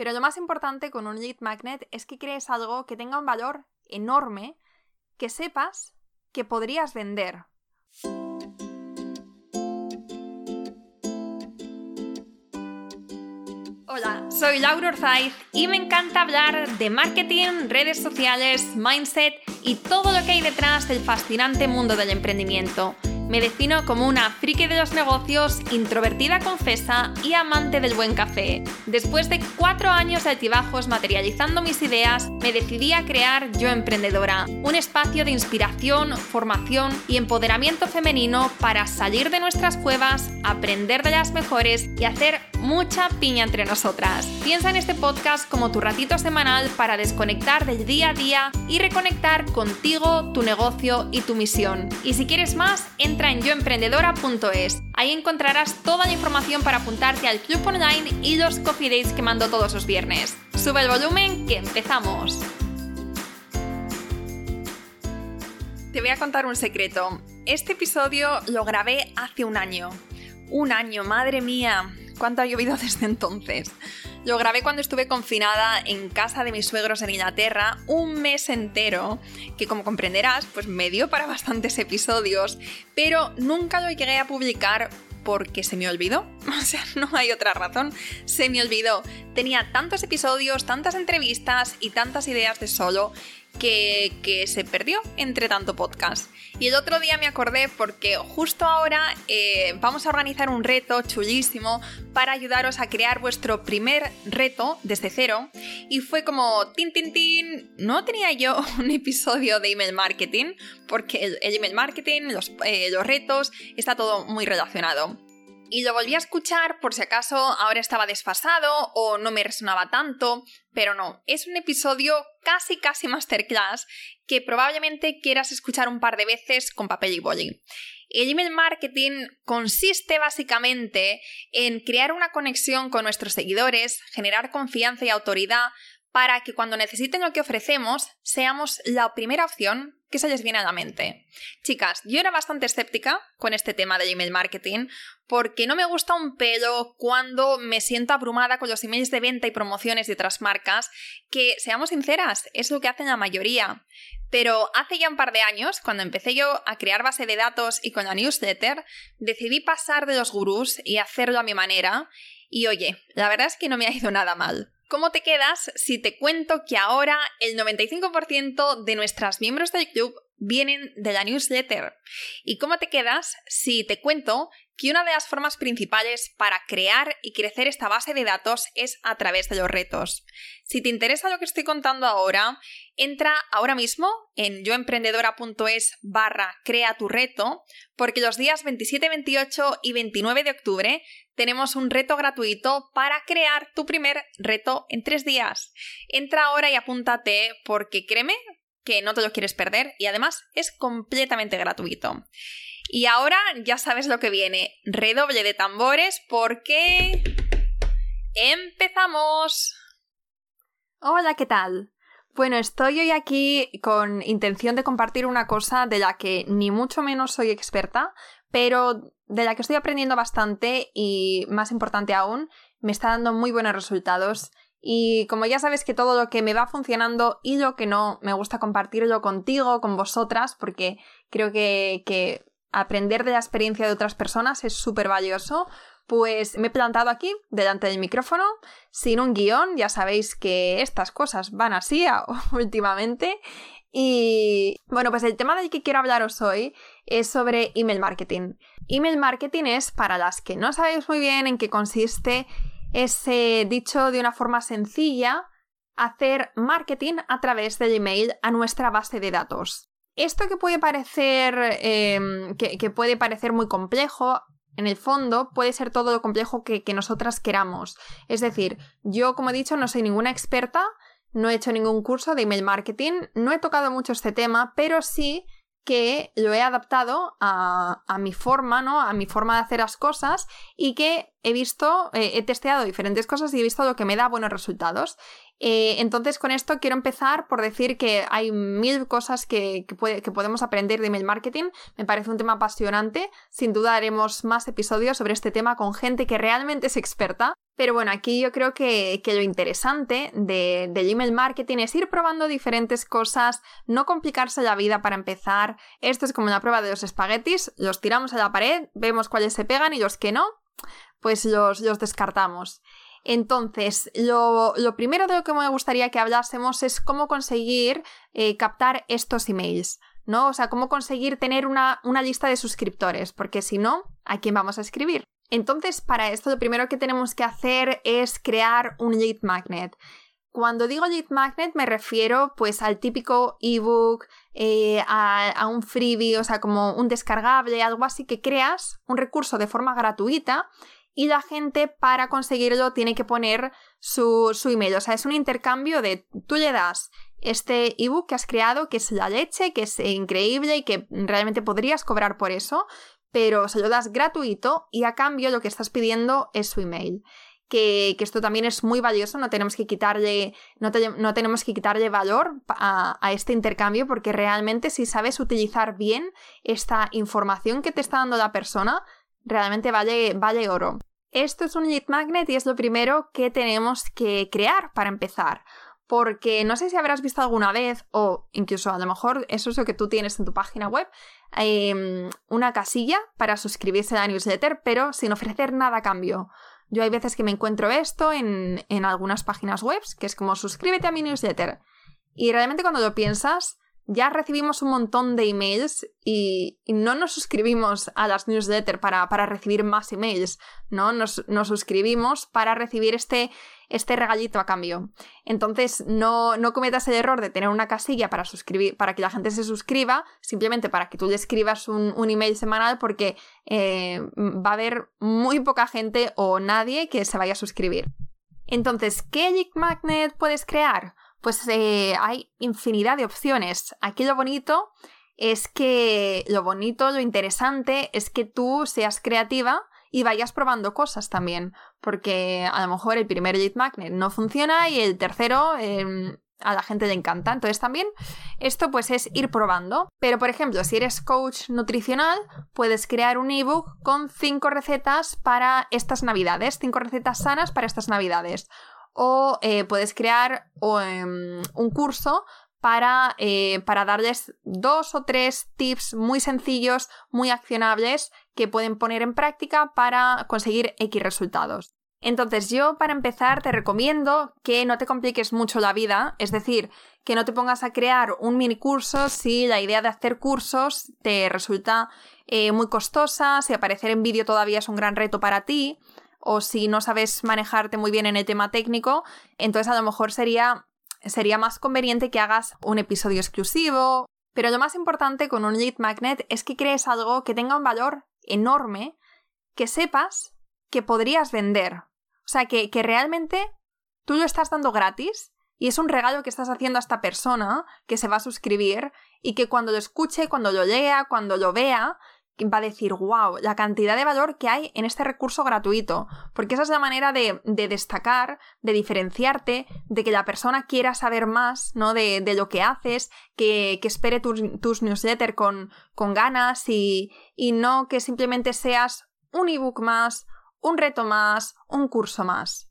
Pero lo más importante con un lead magnet es que crees algo que tenga un valor enorme, que sepas que podrías vender. Hola, soy Laura Orzaiz y me encanta hablar de marketing, redes sociales, mindset y todo lo que hay detrás del fascinante mundo del emprendimiento. Me defino como una friki de los negocios, introvertida confesa y amante del buen café. Después de cuatro años de altibajos materializando mis ideas, me decidí a crear Yo Emprendedora, un espacio de inspiración, formación y empoderamiento femenino para salir de nuestras cuevas, aprender de las mejores y hacer mucha piña entre nosotras. Piensa en este podcast como tu ratito semanal para desconectar del día a día y reconectar contigo, tu negocio y tu misión. Y si quieres más, entra en yoemprendedora.es. Ahí encontrarás toda la información para apuntarte al club online y los coffee dates que mando todos los viernes. Sube el volumen que empezamos. Te voy a contar un secreto. Este episodio lo grabé hace un año. Un año, madre mía cuánto ha llovido desde entonces. Lo grabé cuando estuve confinada en casa de mis suegros en Inglaterra un mes entero, que como comprenderás, pues me dio para bastantes episodios, pero nunca lo llegué a publicar porque se me olvidó. O sea, no hay otra razón. Se me olvidó. Tenía tantos episodios, tantas entrevistas y tantas ideas de solo que, se perdió entre tanto podcast. Y el otro día me acordé porque justo ahora eh, vamos a organizar un reto chulísimo para ayudaros a crear vuestro primer reto desde cero. Y fue como, tin, tin, tin, no tenía yo un episodio de email marketing, porque el, email marketing, los, eh, los retos, está todo muy relacionado y lo volví a escuchar por si acaso ahora estaba desfasado o no me resonaba tanto, pero no, es un episodio casi casi masterclass que probablemente quieras escuchar un par de veces con papel y boli. El email marketing consiste básicamente en crear una conexión con nuestros seguidores, generar confianza y autoridad para que cuando necesiten lo que ofrecemos seamos la primera opción que se les viene a la mente. Chicas, yo era bastante escéptica con este tema de email marketing porque no me gusta un pelo cuando me siento abrumada con los emails de venta y promociones de otras marcas, que seamos sinceras, es lo que hacen la mayoría. Pero hace ya un par de años, cuando empecé yo a crear base de datos y con la newsletter, decidí pasar de los gurús y hacerlo a mi manera. Y oye, la verdad es que no me ha ido nada mal. ¿Cómo te quedas si te cuento que ahora el 95% de nuestras miembros del club vienen de la newsletter? ¿Y cómo te quedas si te cuento que una de las formas principales para crear y crecer esta base de datos es a través de los retos? Si te interesa lo que estoy contando ahora, entra ahora mismo en yoemprendedora.es barra crea tu reto, porque los días 27, 28 y 29 de octubre tenemos un reto gratuito para crear tu primer reto en tres días. Entra ahora y apúntate porque créeme que no te lo quieres perder y además es completamente gratuito. Y ahora ya sabes lo que viene. Redoble de tambores porque... ¡Empezamos! Hola, ¿qué tal? Bueno, estoy hoy aquí con intención de compartir una cosa de la que ni mucho menos soy experta, pero de la que estoy aprendiendo bastante y, más importante aún, me está dando muy buenos resultados. Y como ya sabes que todo lo que me va funcionando y lo que no, me gusta compartirlo contigo, con vosotras, porque creo que, que aprender de la experiencia de otras personas es súper valioso, pues me he plantado aquí, delante del micrófono, sin un guion, ya sabéis que estas cosas van así últimamente, y bueno, pues el tema del que quiero hablaros hoy es sobre email marketing. Email marketing es, para las que no sabéis muy bien en qué consiste, ese dicho de una forma sencilla, hacer marketing a través del email a nuestra base de datos. Esto que puede parecer, em, que, puede parecer muy complejo, en el fondo puede ser todo lo complejo que, nosotras queramos. Es decir, yo, como he dicho, no soy ninguna experta, no he hecho ningún curso de email marketing, no he tocado mucho este tema, pero sí que lo he adaptado a, mi forma, ¿no? A mi forma de hacer las cosas y que he visto, eh, he testeado diferentes cosas y he visto lo que me da buenos resultados. Eh, entonces, con esto quiero empezar por decir que hay mil cosas que, que, podemos aprender de email marketing. Me parece un tema apasionante. Sin duda haremos más episodios sobre este tema con gente que realmente es experta Pero bueno, aquí yo creo que, lo interesante de, del email marketing es ir probando diferentes cosas, no complicarse la vida para empezar. Esto es como la prueba de los espaguetis, los tiramos a la pared, vemos cuáles se pegan y los que no, pues los, los descartamos. Entonces, lo, primero de lo que me gustaría que hablásemos es cómo conseguir eh, captar estos emails. ¿no? O sea, cómo conseguir tener una, una lista de suscriptores, porque si no, ¿a quién vamos a escribir? Entonces, para esto lo primero que tenemos que hacer es crear un lead magnet. Cuando digo lead magnet me refiero pues al típico ebook, eh, a, un freebie, o sea, como un descargable, algo así que creas un recurso de forma gratuita y la gente para conseguirlo tiene que poner su, su email. O sea, es un intercambio de tú le das este ebook que has creado, que es la leche, que es increíble y que realmente podrías cobrar por eso, pero se lo das gratuito y a cambio lo que estás pidiendo es su email. Que, esto también es muy valioso, no tenemos que quitarle, no tenemos que quitarle valor a, a, este intercambio porque realmente si sabes utilizar bien esta información que te está dando la persona, realmente vale, vale oro. Esto es un lead magnet y es lo primero que tenemos que crear para empezar porque no sé si habrás visto alguna vez, o incluso a lo mejor eso es lo que tú tienes en tu página web, em, una casilla para suscribirse a la newsletter, pero sin ofrecer nada a cambio. Yo hay veces que me encuentro esto en, en algunas páginas web, que es como suscríbete a mi newsletter. Y realmente cuando lo piensas, ya recibimos un montón de emails y, no nos suscribimos a las newsletters para, recibir más emails, ¿no? Nos, suscribimos para recibir este, este regalito a cambio. Entonces, no, no, cometas el error de tener una casilla para, suscribir, para que la gente se suscriba, simplemente para que tú le escribas un, email semanal, porque eh, va a haber muy poca gente o nadie que se vaya a suscribir. Entonces, ¿qué Magnet puedes crear? Pues eh, hay infinidad de opciones. Aquí lo bonito es que lo bonito, lo interesante es que tú seas creativa y vayas probando cosas también, porque a lo mejor el primer lead magnet no funciona y el tercero em, a la gente le encanta. Entonces también esto pues es ir probando. Pero por ejemplo, si eres coach nutricional, puedes crear un ebook con cinco recetas para estas navidades, cinco recetas sanas para estas navidades o eh, puedes crear em, un curso para, eh, para, darles dos o tres tips muy sencillos, muy accionables que pueden poner en práctica para conseguir X resultados. Entonces yo para empezar te recomiendo que no te compliques mucho la vida, es decir, que no te pongas a crear un mini curso si la idea de hacer cursos te resulta eh, muy costosa, si aparecer en vídeo todavía es un gran reto para ti, o si no sabes manejarte muy bien en el tema técnico, entonces a lo mejor sería, sería más conveniente que hagas un episodio exclusivo. Pero lo más importante con un lead magnet es que crees algo que tenga un valor enorme, que sepas que podrías vender. O sea, que, que realmente tú lo estás dando gratis y es un regalo que estás haciendo a esta persona que se va a suscribir y que cuando lo escuche, cuando lo lea, cuando lo vea, va a decir, wow, la cantidad de valor que hay en este recurso gratuito, porque esa es la manera de, destacar, de diferenciarte, de que la persona quiera saber más ¿no? de, lo que haces, que, espere tus newsletters con, con ganas y, y no que simplemente seas un ebook más, un reto más, un curso más.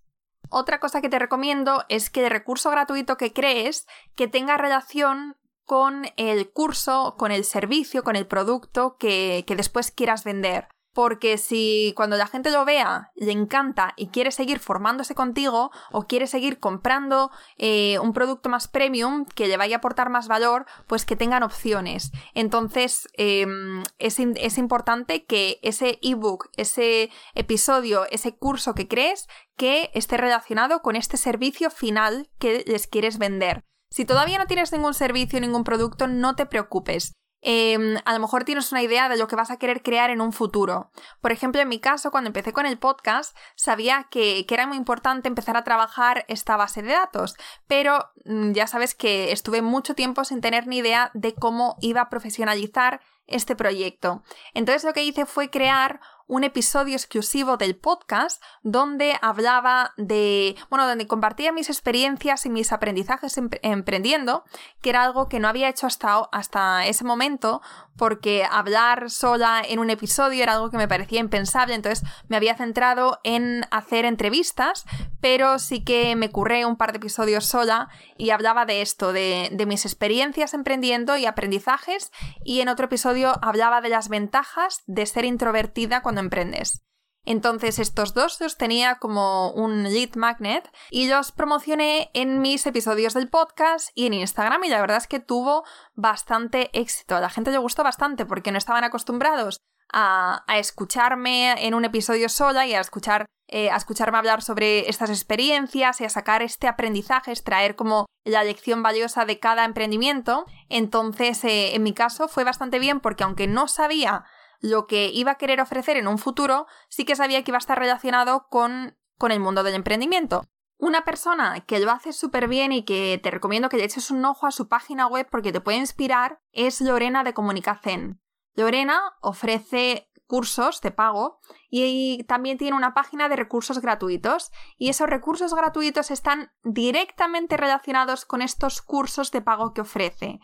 Otra cosa que te recomiendo es que el recurso gratuito que crees que tenga relación con el curso, con el servicio, con el producto que, después quieras vender. Porque si cuando la gente lo vea le encanta y quiere seguir formándose contigo o quiere seguir comprando eh, un producto más premium que le vaya a aportar más valor, pues que tengan opciones. Entonces em, es, es importante que ese ebook, ese episodio, ese curso que crees, que esté relacionado con este servicio final que les quieres vender. Si todavía no tienes ningún servicio, ningún producto, no te preocupes. Em, a lo mejor tienes una idea de lo que vas a querer crear en un futuro. Por ejemplo, en mi caso, cuando empecé con el podcast, sabía que, era muy importante empezar a trabajar esta base de datos, pero mm, ya sabes que estuve mucho tiempo sin tener ni idea de cómo iba a profesionalizar este proyecto. Entonces lo que hice fue crear un episodio exclusivo del podcast donde hablaba de, bueno, donde compartía mis experiencias y mis aprendizajes emprendiendo, que era algo que no había hecho hasta, hasta ese momento porque hablar sola en un episodio era algo que me parecía impensable, entonces me había centrado en hacer entrevistas, pero sí que me curré un par de episodios sola y hablaba de esto, de, de mis experiencias emprendiendo y aprendizajes, y en otro episodio hablaba de las ventajas de ser introvertida cuando emprendes. Entonces estos dos los tenía como un lead magnet y los promocioné en mis episodios del podcast y en Instagram y la verdad es que tuvo bastante éxito. A la gente le gustó bastante porque no estaban acostumbrados a, escucharme en un episodio sola y a escuchar eh, a escucharme hablar sobre estas experiencias y a sacar este aprendizaje, extraer como la lección valiosa de cada emprendimiento. Entonces, eh, en mi caso fue bastante bien porque aunque no sabía lo que iba a querer ofrecer en un futuro, sí que sabía que iba a estar relacionado con, con el mundo del emprendimiento. Una persona que lo hace súper bien y que te recomiendo que le eches un ojo a su página web porque te puede inspirar es Lorena de Comunicación. Lorena ofrece cursos de pago y también tiene una página de recursos gratuitos y esos recursos gratuitos están directamente relacionados con estos cursos de pago que ofrece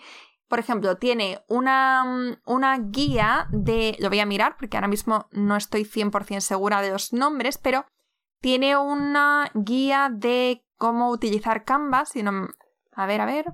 por ejemplo, tiene una, mm, una, guía de... Lo voy a mirar porque ahora mismo no estoy 100% segura de los nombres, pero tiene una guía de cómo utilizar Canva. Si no, a ver, a ver.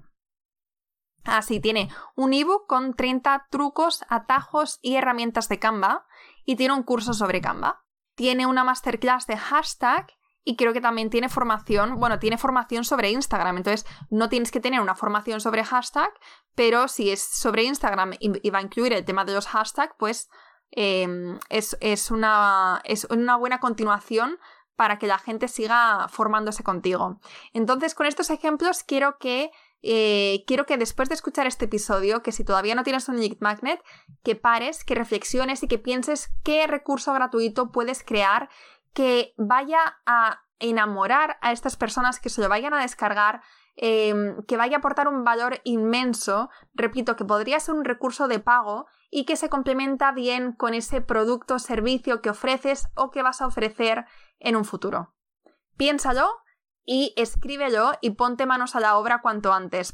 Ah, sí, tiene un ebook con 30 trucos, atajos y herramientas de Canva y tiene un curso sobre Canva. Tiene una masterclass de hashtag y creo que también tiene formación, bueno, tiene formación sobre Instagram, entonces no tienes que tener una formación sobre hashtag, pero si es sobre Instagram y, va a incluir el tema de los hashtags, pues em, es, una, es una buena continuación para que la gente siga formándose contigo. Entonces, con estos ejemplos quiero que eh, quiero que después de escuchar este episodio, que si todavía no tienes un Lead Magnet, que pares, que reflexiones y que pienses qué recurso gratuito puedes crear que vaya a enamorar a estas personas, que se lo vayan a descargar, em, que vaya a aportar un valor inmenso, repito, que podría ser un recurso de pago y que se complementa bien con ese producto o servicio que ofreces o que vas a ofrecer en un futuro. Piénsalo y escríbelo y ponte manos a la obra cuanto antes.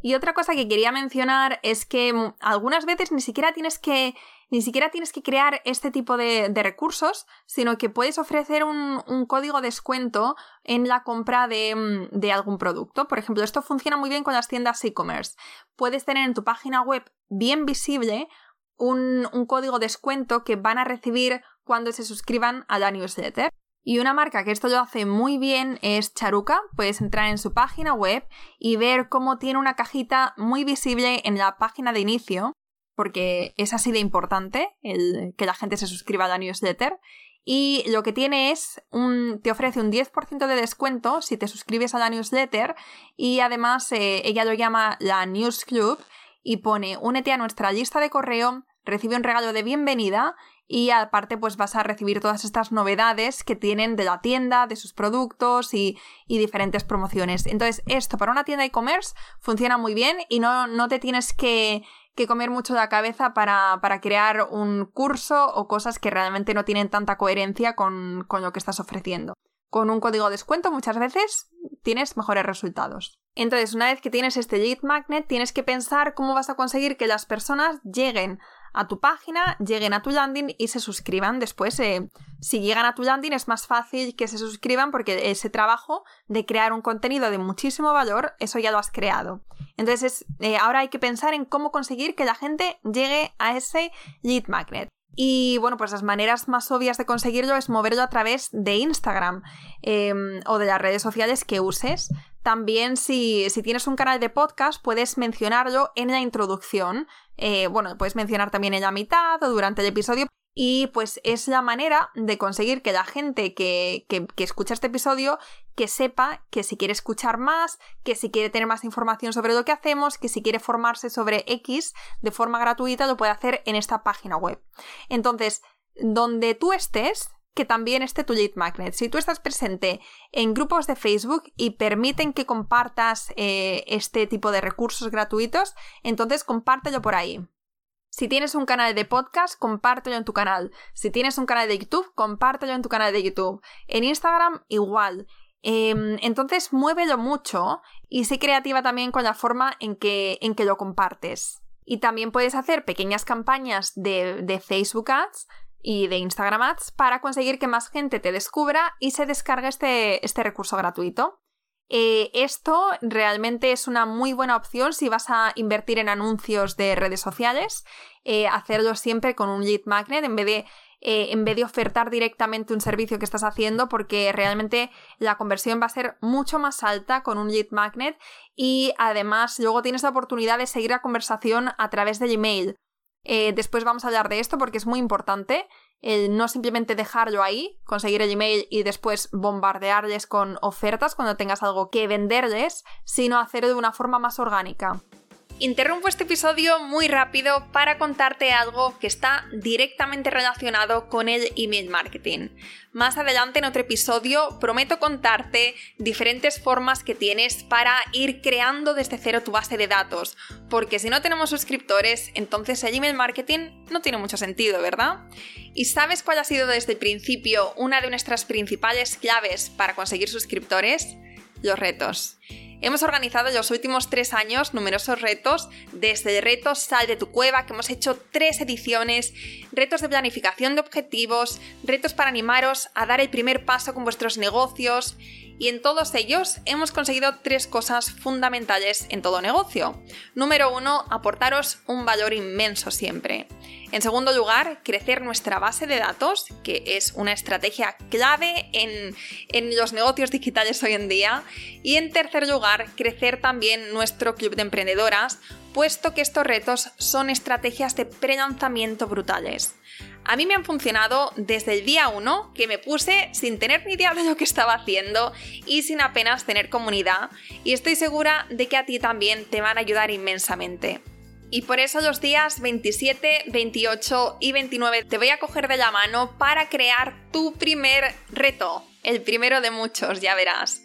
Y otra cosa que quería mencionar es que mm, algunas veces ni siquiera tienes que ni siquiera tienes que crear este tipo de, recursos, sino que puedes ofrecer un, código descuento en la compra mm, de, algún producto. Por ejemplo, esto funciona muy bien con las tiendas e-commerce. Puedes tener en tu página web bien visible un, un código descuento que van a recibir cuando se suscriban a la newsletter. Y una marca que esto lo hace muy bien es Charuca. Puedes entrar en su página web y ver cómo tiene una cajita muy visible en la página de inicio porque es así de importante el que la gente se suscriba a la newsletter. Y lo que tiene es un, te ofrece un 10% de descuento si te suscribes a la newsletter y además eh, ella lo llama la News Club y pone únete a nuestra lista de correo, recibe un regalo de bienvenida y aparte pues vas a recibir todas estas novedades que tienen de la tienda, de sus productos y, y diferentes promociones. Entonces esto para una tienda e-commerce funciona muy bien y no, no te tienes que que comer mucho la cabeza para, crear un curso o cosas que realmente no tienen tanta coherencia con, con lo que estás ofreciendo. Con un código de descuento muchas veces tienes mejores resultados. Entonces, una vez que tienes este lead magnet, tienes que pensar cómo vas a conseguir que las personas lleguen a tu página, lleguen a tu landing y se suscriban. Después, eh, si llegan a tu landing, es más fácil que se suscriban porque ese trabajo de crear un contenido de muchísimo valor, eso ya lo has creado. Entonces, eh, ahora hay que pensar en cómo conseguir que la gente llegue a ese lead magnet. Y bueno, pues las maneras más obvias de conseguirlo es moverlo a través de Instagram em, o de las redes sociales que uses. También si, si, tienes un canal de podcast puedes mencionarlo en la introducción. Eh, bueno, puedes mencionar también en la mitad o durante el episodio. Y pues es la manera de conseguir que la gente que, que, que, escucha este episodio que sepa que si quiere escuchar más, que si quiere tener más información sobre lo que hacemos, que si quiere formarse sobre X de forma gratuita, lo puede hacer en esta página web. Entonces, donde tú estés, que también esté tu lead magnet. Si tú estás presente en grupos de Facebook y permiten que compartas eh, este tipo de recursos gratuitos, entonces compártelo por ahí. Si tienes un canal de podcast, compártelo en tu canal. Si tienes un canal de YouTube, compártelo en tu canal de YouTube. En Instagram, igual. Em, entonces, muévelo mucho y sé creativa también con la forma en que, en que lo compartes. Y también puedes hacer pequeñas campañas de, de Facebook Ads y de Instagram Ads para conseguir que más gente te descubra y se descargue este, este recurso gratuito. Eh, esto realmente es una muy buena opción si vas a invertir en anuncios de redes sociales, eh, hacerlo siempre con un lead magnet en vez de eh, en vez de ofertar directamente un servicio que estás haciendo, porque realmente la conversión va a ser mucho más alta con un lead magnet y además luego tienes la oportunidad de seguir la conversación a través del email. Después vamos a hablar de esto porque es muy importante el no simplemente dejarlo ahí, conseguir el email y después bombardearles con ofertas cuando tengas algo que venderles, sino hacerlo de una forma más orgánica. Interrumpo este episodio muy rápido para contarte algo que está directamente relacionado con el email marketing. Más adelante en otro episodio prometo contarte diferentes formas que tienes para ir creando desde cero tu base de datos, porque si no tenemos suscriptores, entonces el email marketing no tiene mucho sentido, ¿verdad? ¿Y sabes cuál ha sido desde el principio una de nuestras principales claves para conseguir suscriptores? Los retos. Hemos organizado en los últimos tres años numerosos retos, desde retos Sal de tu cueva, que hemos hecho tres ediciones, retos de planificación de objetivos, retos para animaros a dar el primer paso con vuestros negocios, y en todos ellos hemos conseguido tres cosas fundamentales en todo negocio. Número uno, aportaros un valor inmenso siempre. En segundo lugar, crecer nuestra base de datos, que es una estrategia clave en, en, los negocios digitales hoy en día. Y en tercer lugar, crecer también nuestro club de emprendedoras, puesto que estos retos son estrategias de pre-lanzamiento brutales. A mí me han funcionado desde el día 1 que me puse sin tener ni idea de lo que estaba haciendo y sin apenas tener comunidad y estoy segura de que a ti también te van a ayudar inmensamente. Y por eso los días 27, 28 y 29 te voy a coger de la mano para crear tu primer reto, el primero de muchos, ya verás.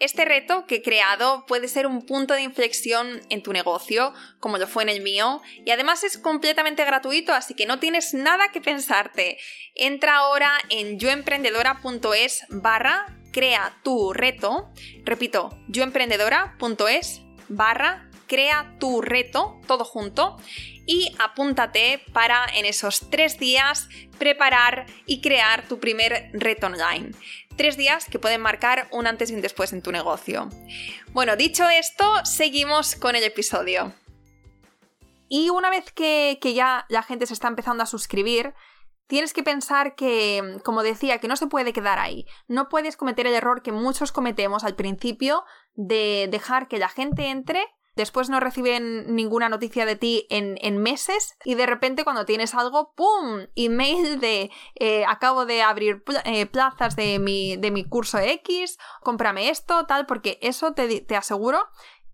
Este reto que he creado puede ser un punto de inflexión en tu negocio, como lo fue en el mío, y además es completamente gratuito, así que no tienes nada que pensarte. Entra ahora en yoemprendedora.es barra crea tu reto. Repito, yoemprendedora.es barra crea tu reto, todo junto, y apúntate para en esos tres días preparar y crear tu primer reto online tres días que pueden marcar un antes y un después en tu negocio. Bueno, dicho esto, seguimos con el episodio. Y una vez que, ya la gente se está empezando a suscribir, tienes que pensar que, como decía, que no se puede quedar ahí. No puedes cometer el error que muchos cometemos al principio de dejar que la gente entre después no reciben ninguna noticia de ti en, meses y de repente cuando tienes algo, ¡pum! Email de eh, acabo de abrir eh, plazas de mi, de mi curso X, cómprame esto, tal, porque eso te, te aseguro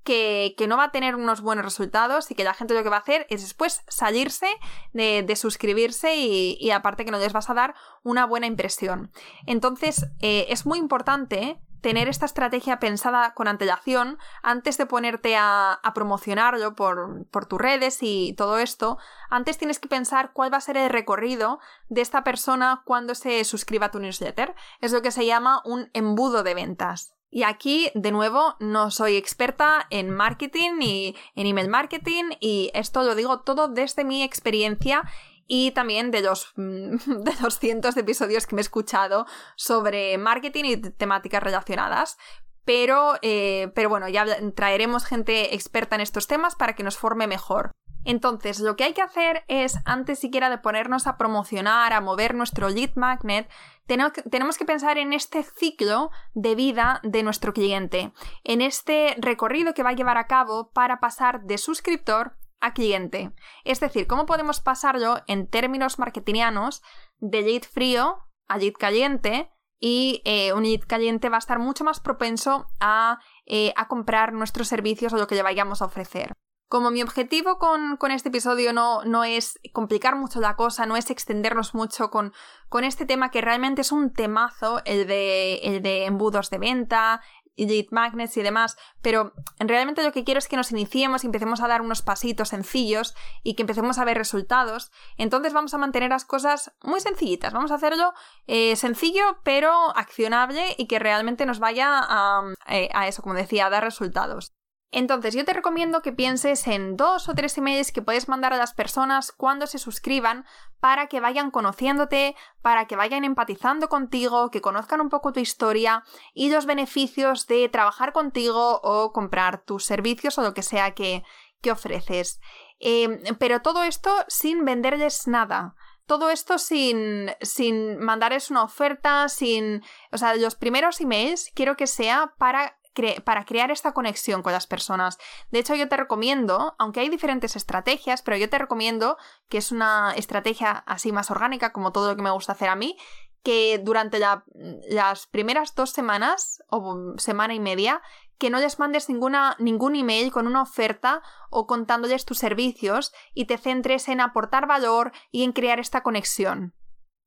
que, no va a tener unos buenos resultados y que la gente lo que va a hacer es después salirse de, suscribirse y, aparte que no les vas a dar una buena impresión. Entonces eh, es muy importante tener esta estrategia pensada con antelación antes de ponerte a, promocionarlo por, por, tus redes y todo esto. Antes tienes que pensar cuál va a ser el recorrido de esta persona cuando se suscriba a tu newsletter. Es lo que se llama un embudo de ventas. Y aquí, de nuevo, no soy experta en marketing ni en email marketing y esto lo digo todo desde mi experiencia y también de los, de los cientos de episodios que me he escuchado sobre marketing y temáticas relacionadas. Pero, eh, pero bueno, ya traeremos gente experta en estos temas para que nos forme mejor. Entonces, lo que hay que hacer es, antes siquiera de ponernos a promocionar, a mover nuestro lead magnet, tenemos que pensar en este ciclo de vida de nuestro cliente, en este recorrido que va a llevar a cabo para pasar de suscriptor cliente. Es decir, cómo podemos pasarlo en términos marketingianos de lead frío a lead caliente y eh, un lead caliente va a estar mucho más propenso a, eh, a, comprar nuestros servicios o lo que le vayamos a ofrecer. Como mi objetivo con, este episodio no, no, es complicar mucho la cosa, no es extendernos mucho con, con este tema que realmente es un temazo, el de, el de embudos de venta, lead magnets y demás, pero realmente lo que quiero es que nos iniciemos y empecemos a dar unos pasitos sencillos y que empecemos a ver resultados. Entonces vamos a mantener las cosas muy sencillitas, vamos a hacerlo eh, sencillo pero accionable y que realmente nos vaya a, eh, a eso, como decía, a dar resultados. Entonces, yo te recomiendo que pienses en dos o tres emails que puedes mandar a las personas cuando se suscriban para que vayan conociéndote, para que vayan empatizando contigo, que conozcan un poco tu historia y los beneficios de trabajar contigo o comprar tus servicios o lo que sea que, ofreces. Em, pero todo esto sin venderles nada todo esto sin, sin mandarles una oferta, sin... O sea, los primeros emails quiero que sea para para crear esta conexión con las personas. De hecho, yo te recomiendo, aunque hay diferentes estrategias, pero yo te recomiendo que es una estrategia así más orgánica, como todo lo que me gusta hacer a mí, que durante las primeras dos semanas o semana y media, que no les mandes ninguna, ningún email con una oferta o contándoles tus servicios y te centres en aportar valor y en crear esta conexión.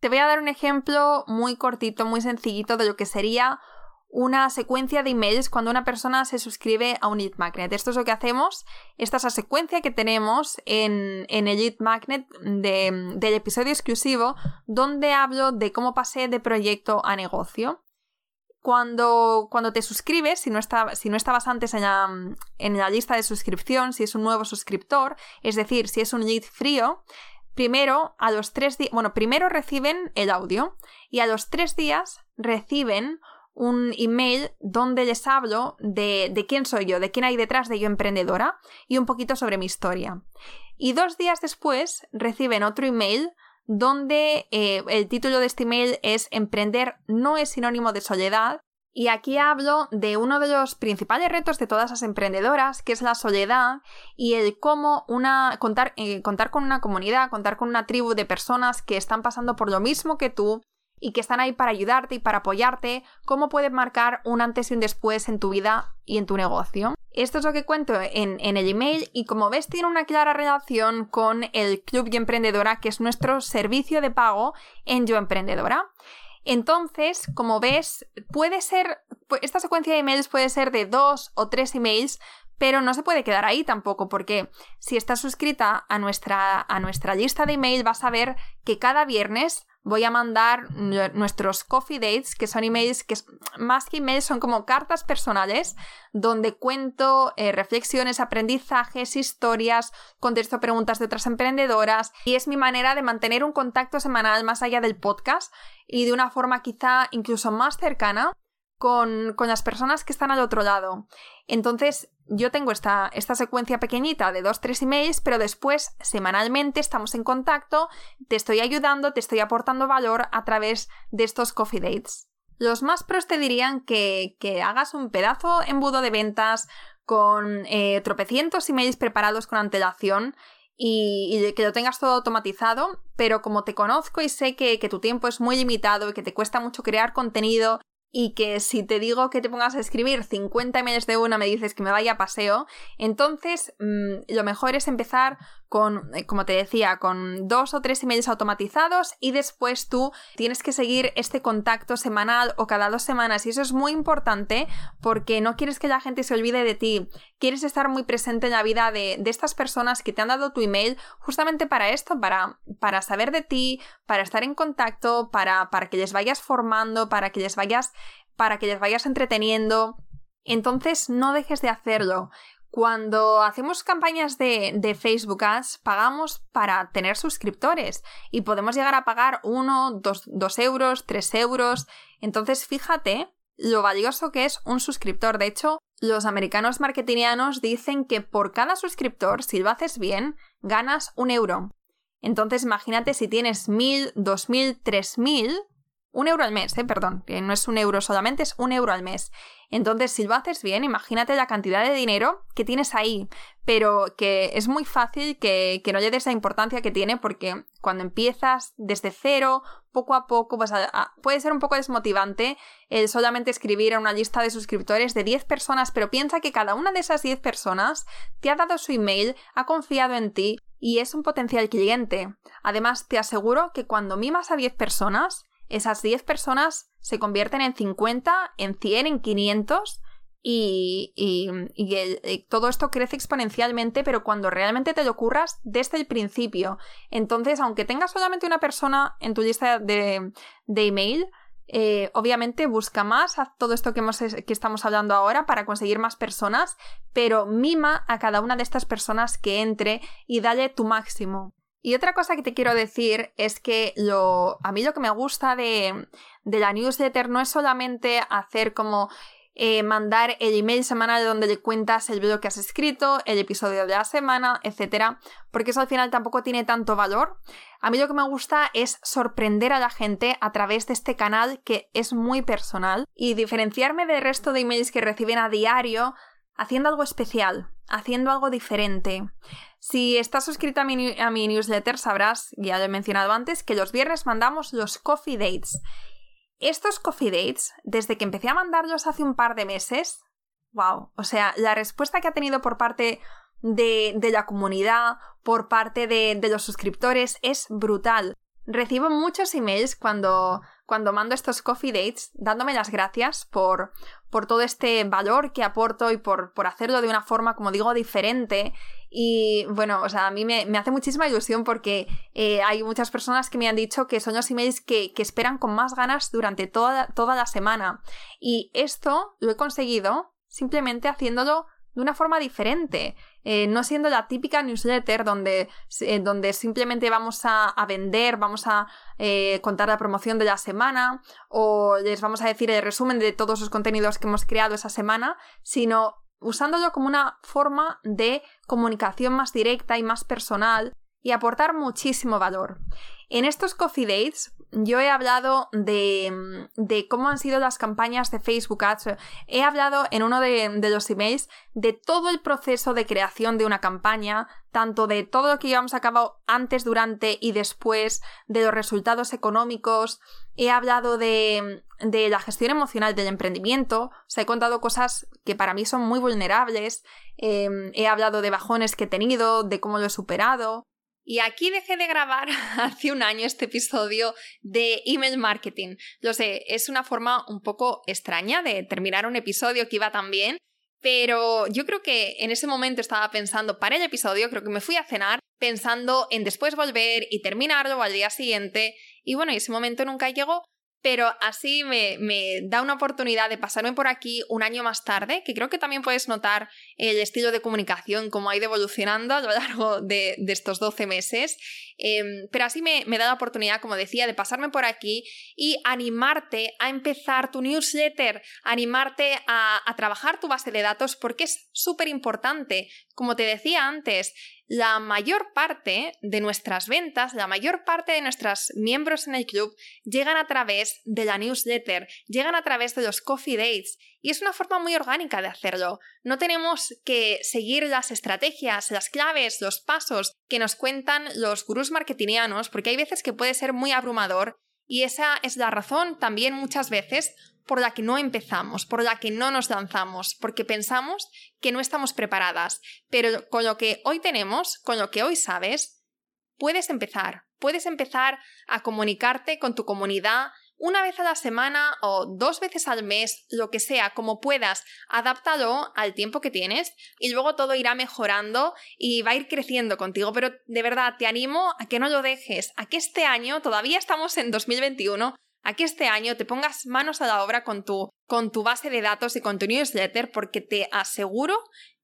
Te voy a dar un ejemplo muy cortito, muy sencillito de lo que sería una secuencia de emails cuando una persona se suscribe a un lead magnet. Esto es lo que hacemos. Esta es la secuencia que tenemos en, el lead magnet del episodio exclusivo donde hablo de cómo pasé de proyecto a negocio. Cuando, cuando te suscribes, si no, si no estabas antes en la, en la lista de suscripción, si es un nuevo suscriptor, es decir, si es un lead frío, primero a los tres días, bueno, primero reciben el audio y a los tres días reciben un email donde les hablo de, de, quién soy yo, de quién hay detrás de yo emprendedora y un poquito sobre mi historia. Y dos días después reciben otro email donde eh, el título de este email es Emprender no es sinónimo de soledad. Y aquí hablo de uno de los principales retos de todas las emprendedoras, que es la soledad y el cómo una, contar, eh, contar con una comunidad, contar con una tribu de personas que están pasando por lo mismo que tú, y que están ahí para ayudarte y para apoyarte, cómo pueden marcar un antes y un después en tu vida y en tu negocio. Esto es lo que cuento en, el email y como ves tiene una clara relación con el Club Yo Emprendedora, que es nuestro servicio de pago en Yo Emprendedora. Entonces, como ves, puede ser, esta secuencia de emails puede ser de dos o tres emails, pero no se puede quedar ahí tampoco, porque si estás suscrita a nuestra, a nuestra lista de email vas a ver que cada viernes voy a mandar nuestros coffee dates, que son emails que más que emails son como cartas personales, donde cuento eh, reflexiones, aprendizajes, historias, contesto preguntas de otras emprendedoras y es mi manera de mantener un contacto semanal más allá del podcast y de una forma quizá incluso más cercana con, con las personas que están al otro lado. Entonces, yo tengo esta, esta secuencia pequeñita de dos, tres emails, pero después semanalmente estamos en contacto, te estoy ayudando, te estoy aportando valor a través de estos coffee dates. Los más pros te dirían que, que hagas un pedazo embudo de ventas con eh, tropecientos emails preparados con antelación y, que lo tengas todo automatizado, pero como te conozco y sé que, que, tu tiempo es muy limitado y que te cuesta mucho crear contenido y que si te digo que te pongas a escribir 50 emails de una me dices que me vaya a paseo, entonces mm, lo mejor es empezar con, eh, como te decía, con dos o tres emails automatizados y después tú tienes que seguir este contacto semanal o cada dos semanas y eso es muy importante porque no quieres que la gente se olvide de ti, quieres estar muy presente en la vida de, de estas personas que te han dado tu email justamente para esto, para, para saber de ti, para estar en contacto, para, para que les vayas formando, para que les vayas, para que les vayas entreteniendo. Entonces no dejes de hacerlo. Cuando hacemos campañas de, Facebook Ads, pagamos para tener suscriptores y podemos llegar a pagar uno, dos, dos euros, tres euros. Entonces, fíjate lo valioso que es un suscriptor. De hecho, los americanos marketingianos dicen que por cada suscriptor, si lo haces bien, ganas un euro. Entonces, imagínate si tienes mil, dos mil, tres mil, un euro al mes, eh, perdón, que no es un euro solamente, es un euro al mes. Entonces, si lo haces bien, imagínate la cantidad de dinero que tienes ahí, pero que es muy fácil que, no le des la importancia que tiene porque cuando empiezas desde cero, poco a poco, pues puede ser un poco desmotivante el solamente escribir a una lista de suscriptores de 10 personas, pero piensa que cada una de esas 10 personas te ha dado su email, ha confiado en ti y es un potencial cliente. Además, te aseguro que cuando mimas a 10 personas, esas 10 personas se convierten en 50, en 100, en 500 y, y, todo esto crece exponencialmente, pero cuando realmente te lo ocurras desde el principio. Entonces, aunque tengas solamente una persona en tu lista de, de email, eh, obviamente busca más a todo esto que, hemos, que estamos hablando ahora para conseguir más personas, pero mima a cada una de estas personas que entre y dale tu máximo. Y otra cosa que te quiero decir es que lo, a mí lo que me gusta de, de la newsletter no es solamente hacer como eh, mandar el email semanal donde le cuentas el video que has escrito, el episodio de la semana, etc. Porque eso al final tampoco tiene tanto valor. A mí lo que me gusta es sorprender a la gente a través de este canal que es muy personal y diferenciarme del resto de emails que reciben a diario haciendo algo especial, haciendo algo diferente. Si estás suscrito a mi, a mi newsletter sabrás, ya lo he mencionado antes, que los viernes mandamos los coffee dates. Estos coffee dates, desde que empecé a mandarlos hace un par de meses, wow, o sea, la respuesta que ha tenido por parte de, de la comunidad, por parte de, de los suscriptores, es brutal. Recibo muchos emails cuando, cuando mando estos coffee dates dándome las gracias por, por todo este valor que aporto y por, por hacerlo de una forma, como digo, diferente. Y bueno, o sea, a mí me, hace muchísima ilusión porque eh, hay muchas personas que me han dicho que son los emails que, que esperan con más ganas durante toda, toda la semana. Y esto lo he conseguido simplemente haciéndolo de una forma diferente. Eh, no siendo la típica newsletter donde, eh, donde simplemente vamos a, vender, vamos a eh, contar la promoción de la semana o les vamos a decir el resumen de todos los contenidos que hemos creado esa semana, sino usándolo como una forma de comunicación más directa y más personal y aportar muchísimo valor. En estos Coffee Dates yo he hablado de, de, cómo han sido las campañas de Facebook Ads. He hablado en uno de, de, los emails de todo el proceso de creación de una campaña, tanto de todo lo que llevamos a cabo antes, durante y después, de los resultados económicos. He hablado de, de la gestión emocional del emprendimiento. O he contado cosas que para mí son muy vulnerables. Eh, he hablado de bajones que he tenido, de cómo lo he superado. Y aquí dejé de grabar hace un año este episodio de email marketing. Lo sé, es una forma un poco extraña de terminar un episodio que iba tan bien, pero yo creo que en ese momento estaba pensando para el episodio, creo que me fui a cenar pensando en después volver y terminarlo al día siguiente. Y bueno, ese momento nunca llegó, pero así me, da una oportunidad de pasarme por aquí un año más tarde, que creo que también puedes notar el estilo de comunicación, cómo ha ido evolucionando a lo largo de, estos 12 meses. Em, pero así me, da la oportunidad, como decía, de pasarme por aquí y animarte a empezar tu newsletter, animarte a, a trabajar tu base de datos, porque es súper importante. Como te decía antes, la mayor parte de nuestras ventas, la mayor parte de nuestros miembros en el club llegan a través de la newsletter, llegan a través de los coffee dates y es una forma muy orgánica de hacerlo. No tenemos que seguir las estrategias, las claves, los pasos que nos cuentan los gurús marketingianos porque hay veces que puede ser muy abrumador y esa es la razón también muchas veces por la que no empezamos, por la que no nos lanzamos, porque pensamos que no estamos preparadas. Pero con lo que hoy tenemos, con lo que hoy sabes, puedes empezar. Puedes empezar a comunicarte con tu comunidad una vez a la semana o dos veces al mes, lo que sea, como puedas, adáptalo al tiempo que tienes y luego todo irá mejorando y va a ir creciendo contigo. Pero de verdad te animo a que no lo dejes, a que este año, todavía estamos en 2021, a que este año te pongas manos a la obra con tu, con tu base de datos y con tu newsletter porque te aseguro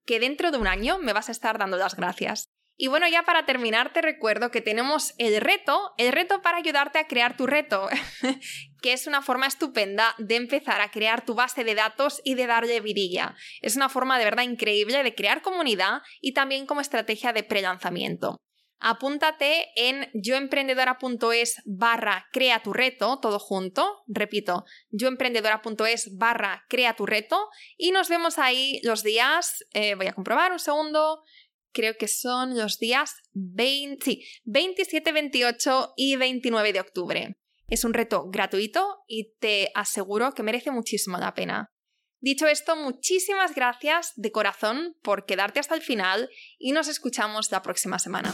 que dentro de un año me vas a estar dando las gracias. Y bueno, ya para terminar te recuerdo que tenemos el reto, el reto para ayudarte a crear tu reto, que es una forma estupenda de empezar a crear tu base de datos y de darle vidilla. Es una forma de verdad increíble de crear comunidad y también como estrategia de prelanzamiento apúntate en yoemprendedora.es barra crea tu reto, todo junto, repito, yoemprendedora.es barra crea tu reto y nos vemos ahí los días, eh, voy a comprobar un segundo, creo que son los días 20, 27, 28 y 29 de octubre. Es un reto gratuito y te aseguro que merece muchísimo la pena. Dicho esto, muchísimas gracias de corazón por quedarte hasta el final y nos escuchamos la próxima semana.